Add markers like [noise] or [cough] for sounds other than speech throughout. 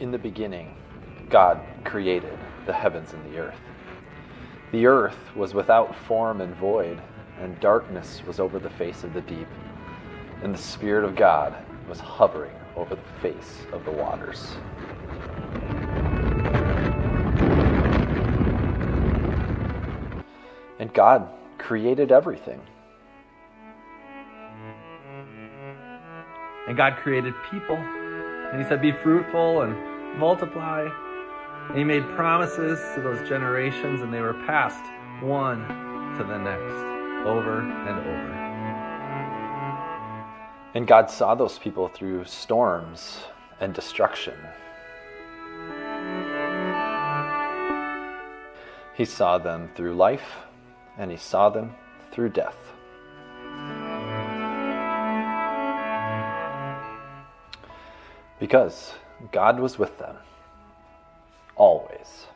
In the beginning, God created the heavens and the earth. The earth was without form and void, and darkness was over the face of the deep. And the Spirit of God was hovering over the face of the waters. And God created everything. And God created people. And He said, Be fruitful and multiply. And He made promises to those generations, and they were passed one to the next, over and over. And God saw those people through storms and destruction. He saw them through life, and He saw them through death. Because God was with them always.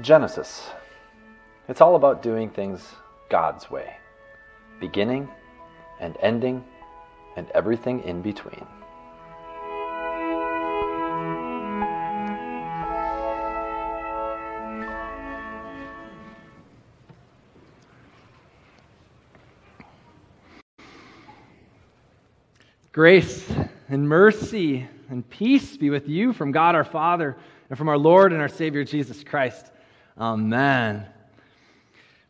Genesis. It's all about doing things God's way, beginning and ending and everything in between. Grace and mercy and peace be with you from God our Father and from our Lord and our Savior Jesus Christ. Amen.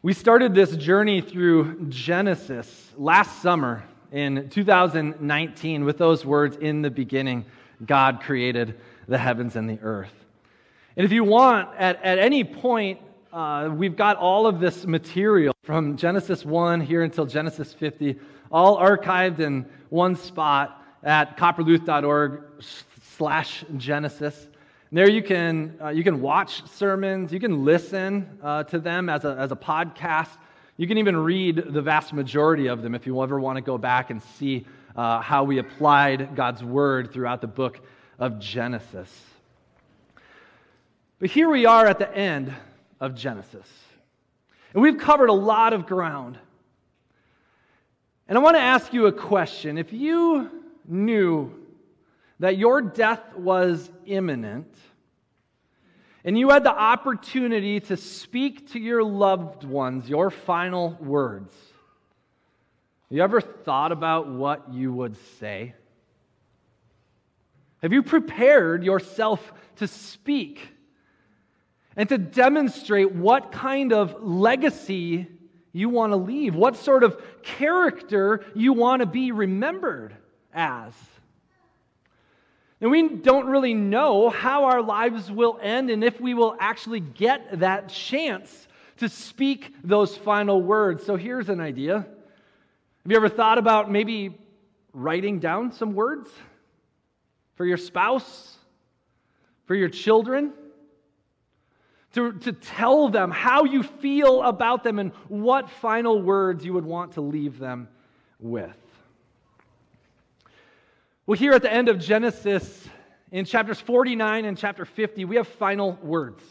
We started this journey through Genesis last summer in 2019 with those words in the beginning God created the heavens and the earth. And if you want, at, at any point, uh, we've got all of this material from Genesis 1 here until Genesis 50, all archived in one spot at copperluth.org slash Genesis. There you can, uh, you can watch sermons, you can listen uh, to them as a, as a podcast. You can even read the vast majority of them if you ever want to go back and see uh, how we applied God's word throughout the book of Genesis. But here we are at the end of Genesis. And we've covered a lot of ground. And I want to ask you a question. If you knew that your death was imminent, and you had the opportunity to speak to your loved ones your final words, you ever thought about what you would say? Have you prepared yourself to speak and to demonstrate what kind of legacy you want to leave, what sort of character you want to be remembered as? And we don't really know how our lives will end and if we will actually get that chance to speak those final words. So here's an idea. Have you ever thought about maybe writing down some words for your spouse, for your children? To, to tell them how you feel about them and what final words you would want to leave them with. Well, here at the end of Genesis, in chapters 49 and chapter 50, we have final words.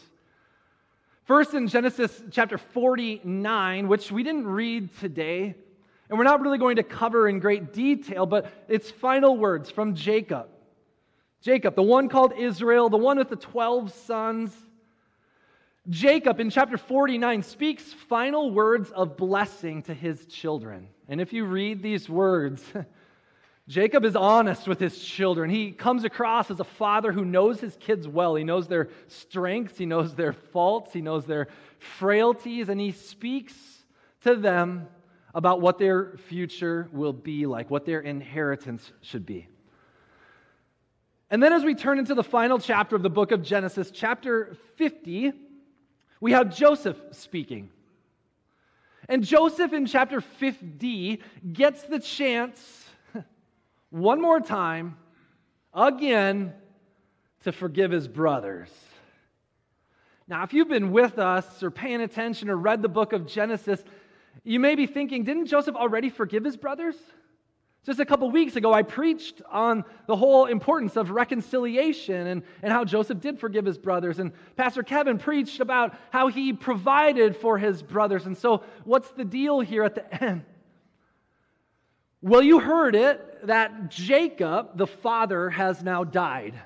First, in Genesis chapter 49, which we didn't read today, and we're not really going to cover in great detail, but it's final words from Jacob. Jacob, the one called Israel, the one with the 12 sons. Jacob in chapter 49 speaks final words of blessing to his children. And if you read these words, [laughs] Jacob is honest with his children. He comes across as a father who knows his kids well. He knows their strengths, he knows their faults, he knows their frailties, and he speaks to them about what their future will be like, what their inheritance should be. And then, as we turn into the final chapter of the book of Genesis, chapter 50, we have Joseph speaking. And Joseph in chapter 5d gets the chance [laughs] one more time, again, to forgive his brothers. Now, if you've been with us or paying attention or read the book of Genesis, you may be thinking, didn't Joseph already forgive his brothers? Just a couple weeks ago, I preached on the whole importance of reconciliation and, and how Joseph did forgive his brothers. And Pastor Kevin preached about how he provided for his brothers. And so, what's the deal here at the [laughs] end? Well, you heard it that Jacob, the father, has now died.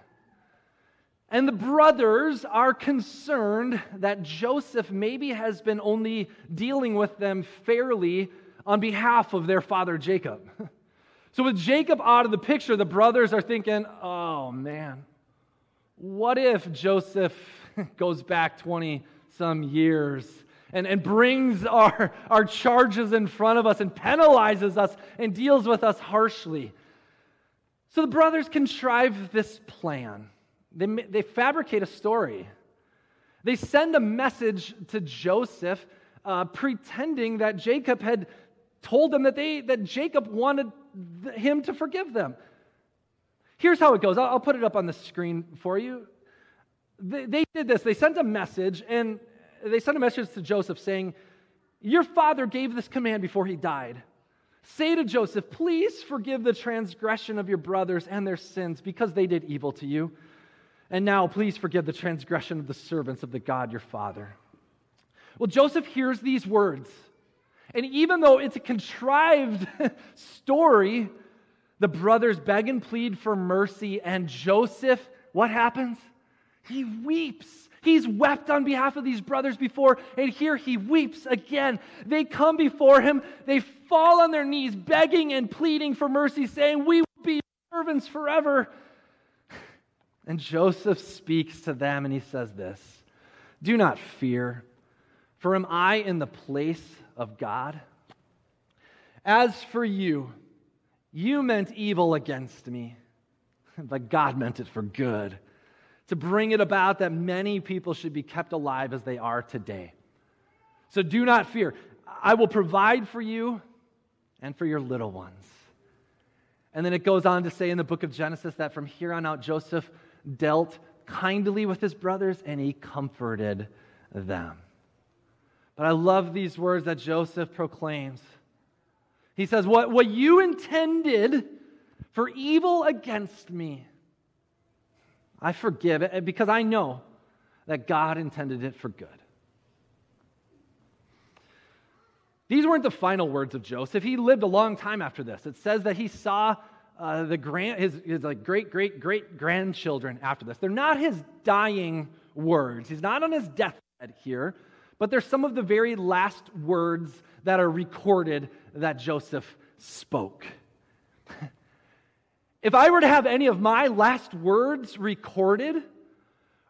And the brothers are concerned that Joseph maybe has been only dealing with them fairly on behalf of their father Jacob. [laughs] So, with Jacob out of the picture, the brothers are thinking, oh man, what if Joseph [laughs] goes back 20 some years and, and brings our, our charges in front of us and penalizes us and deals with us harshly? So, the brothers contrive this plan. They, they fabricate a story. They send a message to Joseph uh, pretending that Jacob had told them that, they, that Jacob wanted him to forgive them. Here's how it goes. I'll, I'll put it up on the screen for you. They, they did this. They sent a message, and they sent a message to Joseph saying, Your father gave this command before he died. Say to Joseph, Please forgive the transgression of your brothers and their sins because they did evil to you. And now, please forgive the transgression of the servants of the God your father. Well, Joseph hears these words. And even though it's a contrived [laughs] story, the brothers beg and plead for mercy, and Joseph, what happens? He weeps. He's wept on behalf of these brothers before, and here he weeps again. They come before him, they fall on their knees, begging and pleading for mercy, saying, We will be servants forever. And Joseph speaks to them, and he says this Do not fear, for am I in the place of God. As for you, you meant evil against me, but God meant it for good, to bring it about that many people should be kept alive as they are today. So do not fear. I will provide for you and for your little ones. And then it goes on to say in the book of Genesis that from here on out, Joseph dealt kindly with his brothers and he comforted them. But I love these words that Joseph proclaims. He says, What, what you intended for evil against me, I forgive it because I know that God intended it for good. These weren't the final words of Joseph. He lived a long time after this. It says that he saw uh, the grand, his, his like great, great, great grandchildren after this. They're not his dying words. He's not on his deathbed here, but they're some of the very last words that are recorded that Joseph spoke. [laughs] if I were to have any of my last words recorded,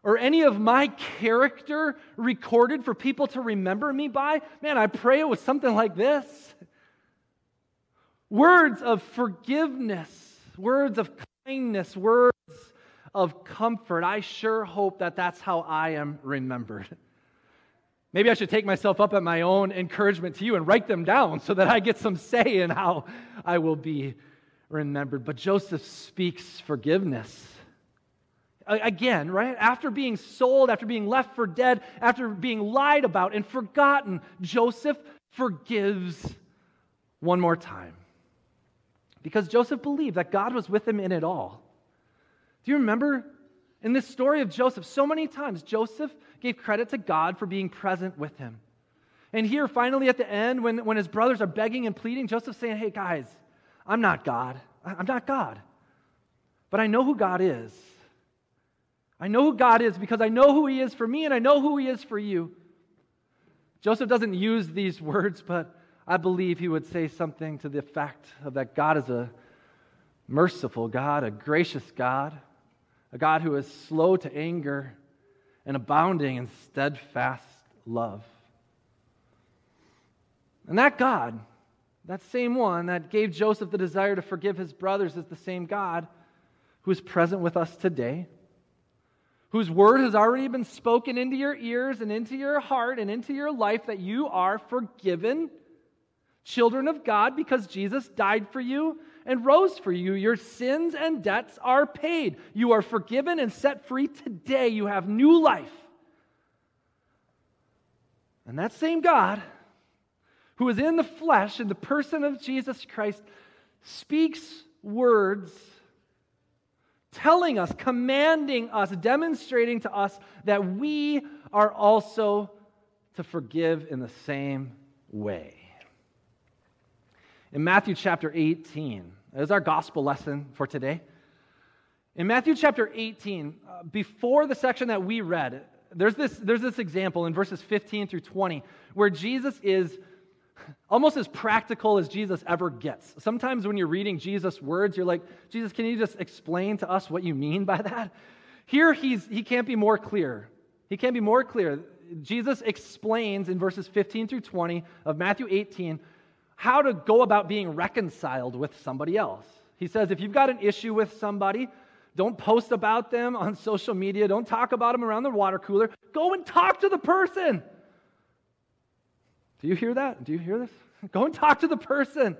or any of my character recorded for people to remember me by, man, I pray it was something like this words of forgiveness, words of kindness, words of comfort. I sure hope that that's how I am remembered. [laughs] Maybe I should take myself up at my own encouragement to you and write them down so that I get some say in how I will be remembered. But Joseph speaks forgiveness. Again, right? After being sold, after being left for dead, after being lied about and forgotten, Joseph forgives one more time. Because Joseph believed that God was with him in it all. Do you remember in this story of Joseph, so many times Joseph gave credit to God for being present with him. And here, finally, at the end, when, when his brothers are begging and pleading, Joseph's saying, Hey, guys, I'm not God. I'm not God. But I know who God is. I know who God is because I know who He is for me and I know who He is for you. Joseph doesn't use these [laughs] words, but I believe he would say something to the effect of that God is a merciful God, a gracious God, a God who is slow to anger and abounding in steadfast love. And that God, that same one that gave Joseph the desire to forgive his brothers, is the same God who is present with us today, whose word has already been spoken into your ears and into your heart and into your life that you are forgiven, children of God, because Jesus died for you and rose for you. Your sins and debts are paid. You are forgiven and set free today. You have new life. And that same God, who is in the flesh, in the person of Jesus Christ, speaks words telling us, commanding us, demonstrating to us that we are also to forgive in the same way. In Matthew chapter 18. That is our gospel lesson for today. In Matthew chapter 18, uh, before the section that we read, there's this, there's this example in verses 15 through 20 where Jesus is almost as practical as Jesus ever gets. Sometimes when you're reading Jesus' words, you're like, Jesus, can you just explain to us what you mean by that? Here, he's, he can't be more clear. He can't be more clear. Jesus explains in verses 15 through 20 of Matthew 18 how to go about being reconciled with somebody else. He says, if you've got an issue with somebody, don't post about them on social media. Don't talk about them around the water cooler. Go and talk to the person. Do you hear that? Do you hear this? [laughs] Go and talk to the person.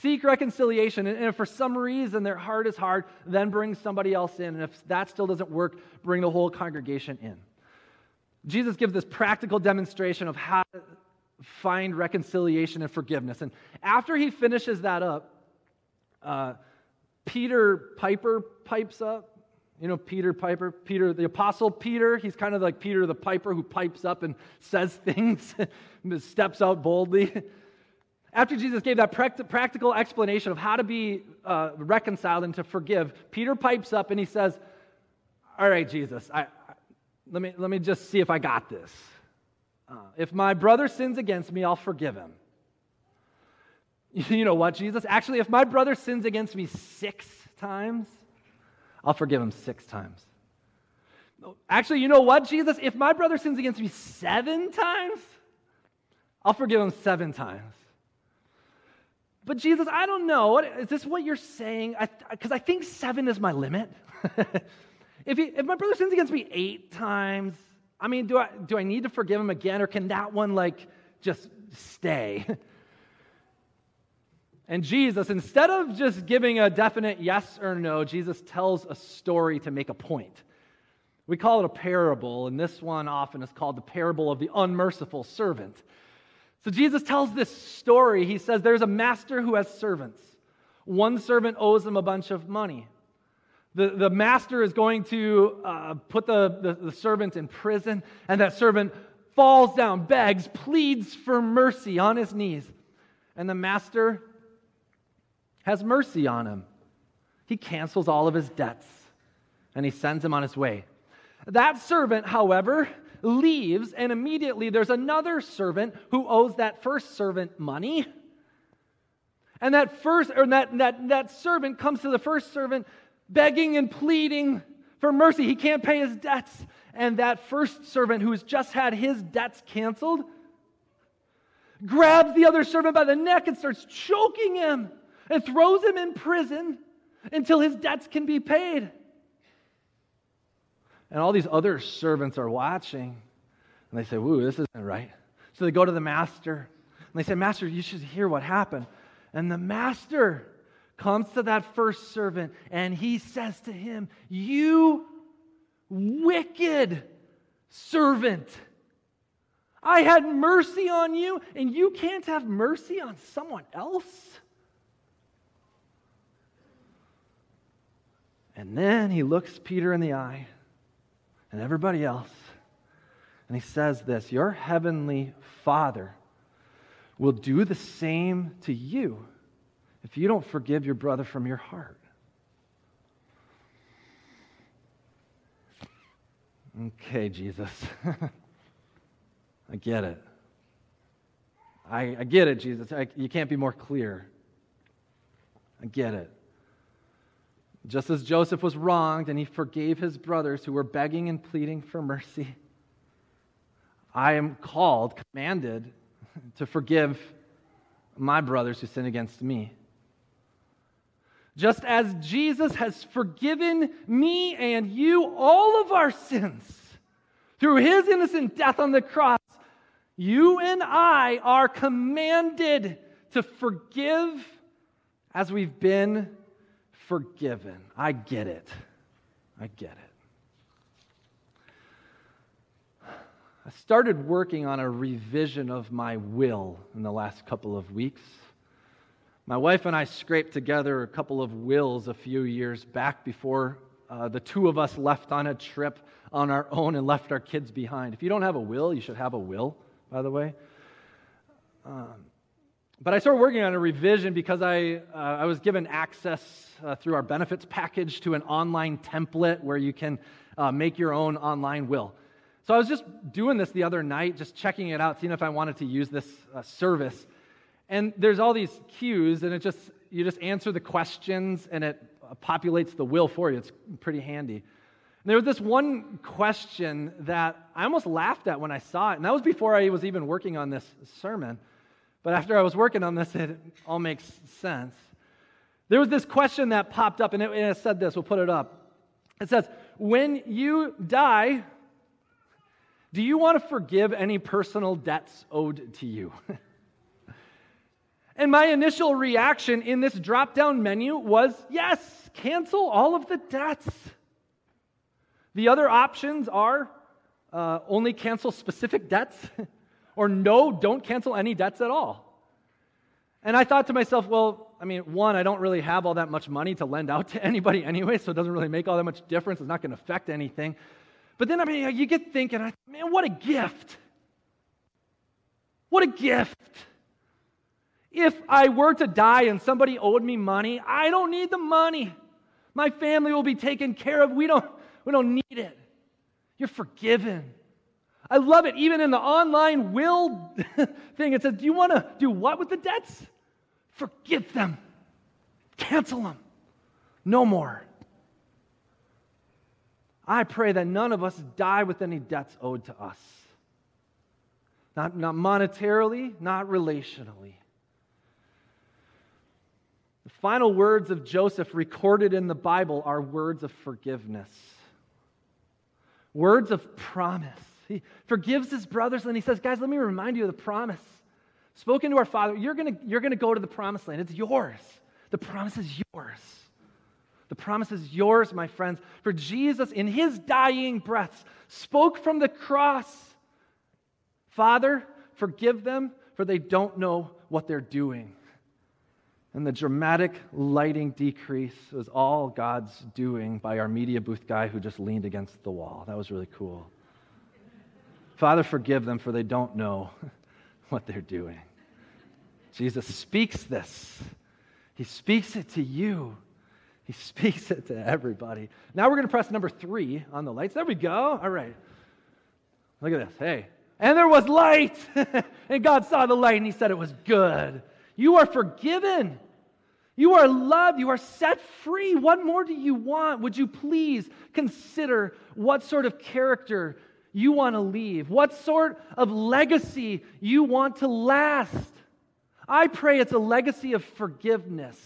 Seek reconciliation. And if for some reason their heart is hard, then bring somebody else in. And if that still doesn't work, bring the whole congregation in. Jesus gives this practical demonstration of how find reconciliation and forgiveness. And after he finishes that up, uh, Peter Piper pipes up. You know, Peter Piper, Peter, the Apostle Peter, he's kind of like Peter the Piper who pipes up and says things, [laughs] steps out boldly. After Jesus gave that practical explanation of how to be uh, reconciled and to forgive, Peter pipes up and he says, All right, Jesus, I, I, let, me, let me just see if I got this. Uh, if my brother sins against me, I'll forgive him. [laughs] You know what, Jesus? Actually, if my brother sins against me six times, I'll forgive him six times. Actually, you know what, Jesus? If my brother sins against me seven times, I'll forgive him seven times. But Jesus, I don't know. Is this what you're saying? Because I, I, think seven is my limit. [laughs] if, he, if my brother sins against me eight times, I mean, do I, do I need to forgive him again, or can that one like just stay? [laughs] And Jesus, instead of just giving a definite yes or no, Jesus tells a story to make a point. We call it a parable, and this one often is called the parable of the unmerciful servant. So Jesus tells this story. He says there's a master who has servants. One servant owes him a bunch of money. The, the master is going to uh, put the, the, the servant in prison, and that servant falls down, begs, pleads for mercy on his knees. And the master has mercy on him. He cancels all of his debts and he sends him on his way. That servant, however, leaves, and immediately there's another servant who owes that first servant money. And that first or that, that, that servant comes to the first servant begging and pleading for mercy. He can't pay his debts. And that first servant who's just had his debts canceled grabs the other servant by the neck and starts choking him and throws him in prison until his debts can be paid. And all these other servants are watching, and they say, Woo, this isn't right. So they go to the master, and they say, Master, you should hear what happened. And the master comes to that first servant, and he says to him, You wicked servant. I had mercy on you, and you can't have mercy on someone else? And then he looks Peter in the eye and everybody else, and he says this Your heavenly Father will do the same to you if you don't forgive your brother from your heart. Okay, Jesus. [laughs] I get it. I, I, get it, Jesus. I, you can't be more clear. I get it. Just as Joseph was wronged and he forgave his brothers who were begging and pleading for mercy, I am called, commanded to forgive my brothers who sin against me. Just as Jesus has forgiven me and you all of our sins through his innocent death on the cross, you and I are commanded to forgive as we've been forgiven. I get it. I get it. I started working on a revision of my will in the last couple of weeks. My wife and I scraped together a couple of wills a few years back before uh, the two of us left on a trip on our own and left our kids behind. If you don't have a will, you should have a will, by the way. Um, but I started working on a revision because I, uh, I was given access uh, through our benefits package to an online template where you can uh, make your own online will. So I was just doing this the other night, just checking it out, seeing if I wanted to use this uh, service. And there's all these cues, and it just you just answer the questions, and it populates the will for you. It's pretty handy. And there was this one question that I almost laughed at when I saw it, and that was before I was even working on this sermon. But after I was working on this, it all makes sense. There was this question that popped up, and it, and it said this. We'll put it up. It says, When you die, do you want to forgive any personal debts owed to you? [laughs] and my initial reaction in this drop down menu was yes, cancel all of the debts. The other options are uh, only cancel specific debts, [laughs] or no, don't cancel any debts at all. And I thought to myself, well, I mean, one, I don't really have all that much money to lend out [laughs] to anybody anyway, so it doesn't really make all that much difference. It's not going to affect anything. But then, I mean, you get thinking, man, what a gift. What a gift. If I were to die and somebody owed me money, I don't need the money. My family will be taken care of. We don't, we don't need it. You're forgiven. I love it. Even in the online will [laughs] thing, it says, Do you want to do what with the debts? Forgive them, cancel them. No more. I pray that none of us die with any debts owed to us. Not, not monetarily, not relationally. The final words of Joseph recorded in the Bible are words of forgiveness, words of promise. He forgives his brothers and he says, Guys, let me remind you of the promise. Spoken to our father, you're going you're going to go to the promised land. It's yours. The promise is yours. The promise is yours, my friends. For Jesus, in his dying breaths, spoke from the cross Father, forgive them, for they don't know what they're doing. And the dramatic lighting decrease was all God's doing by our media booth guy who just leaned against the wall. That was really cool. Father, forgive them, for they don't know [laughs] what they're doing. Jesus speaks this, He speaks it to you. He speaks it to everybody. Now we're going to press number three on the lights. There we go. All right. Look at this. Hey. And there was light. [laughs] and God saw the light and he said it was good. You are forgiven. You are loved. You are set free. What more do you want? Would you please consider what sort of character you want to leave? What sort of legacy you want to last? I pray it's a legacy of forgiveness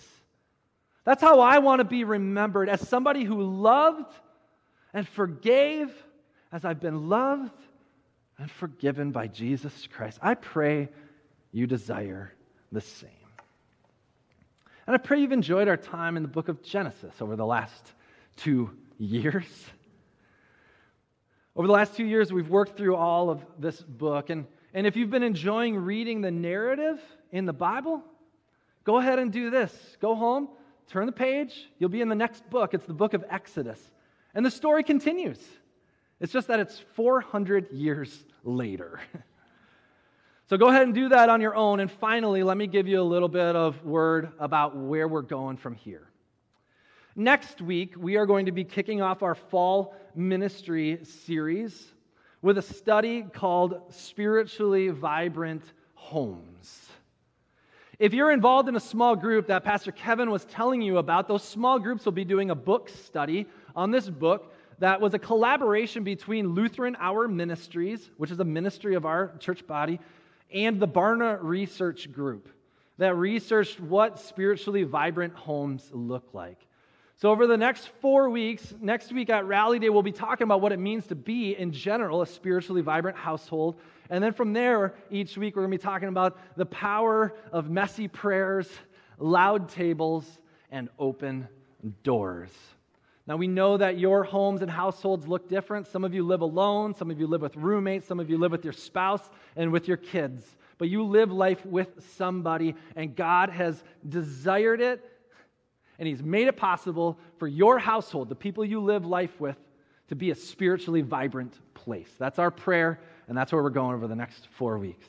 that's how I want to be remembered as somebody who loved and forgave as I've been loved and forgiven by Jesus Christ. I pray you desire the same. And I pray you've enjoyed our time in the book of Genesis over the last two years. Over the last two years, we've worked through all of this book. And, and if you've been enjoying reading the narrative in the Bible, go ahead and do this. Go home, Turn the page, you'll be in the next book. It's the book of Exodus. And the story continues. It's just that it's 400 years later. [laughs] so go ahead and do that on your own. And finally, let me give you a little bit of word about where we're going from here. Next week, we are going to be kicking off our fall ministry series with a study called Spiritually Vibrant Homes. If you're involved in a small group that Pastor Kevin was telling you about, those small groups will be doing a book study on this book that was a collaboration between Lutheran Hour Ministries, which is a ministry of our church body, and the Barna Research Group that researched what spiritually vibrant homes look like. So, over the next four weeks, next week at Rally Day, we'll be talking about what it means to be, in general, a spiritually vibrant household. And then from there, each week, we're going to be talking about the power of messy prayers, loud tables, and open doors. Now, we know that your homes and households look different. Some of you live alone, some of you live with roommates, some of you live with your spouse and with your kids. But you live life with somebody, and God has desired it and He's made it possible for your household, the people you live life with, to be a spiritually vibrant place. That's our prayer, and that's where we're going over the next four weeks.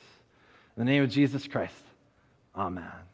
In the name of Jesus Christ, Amen.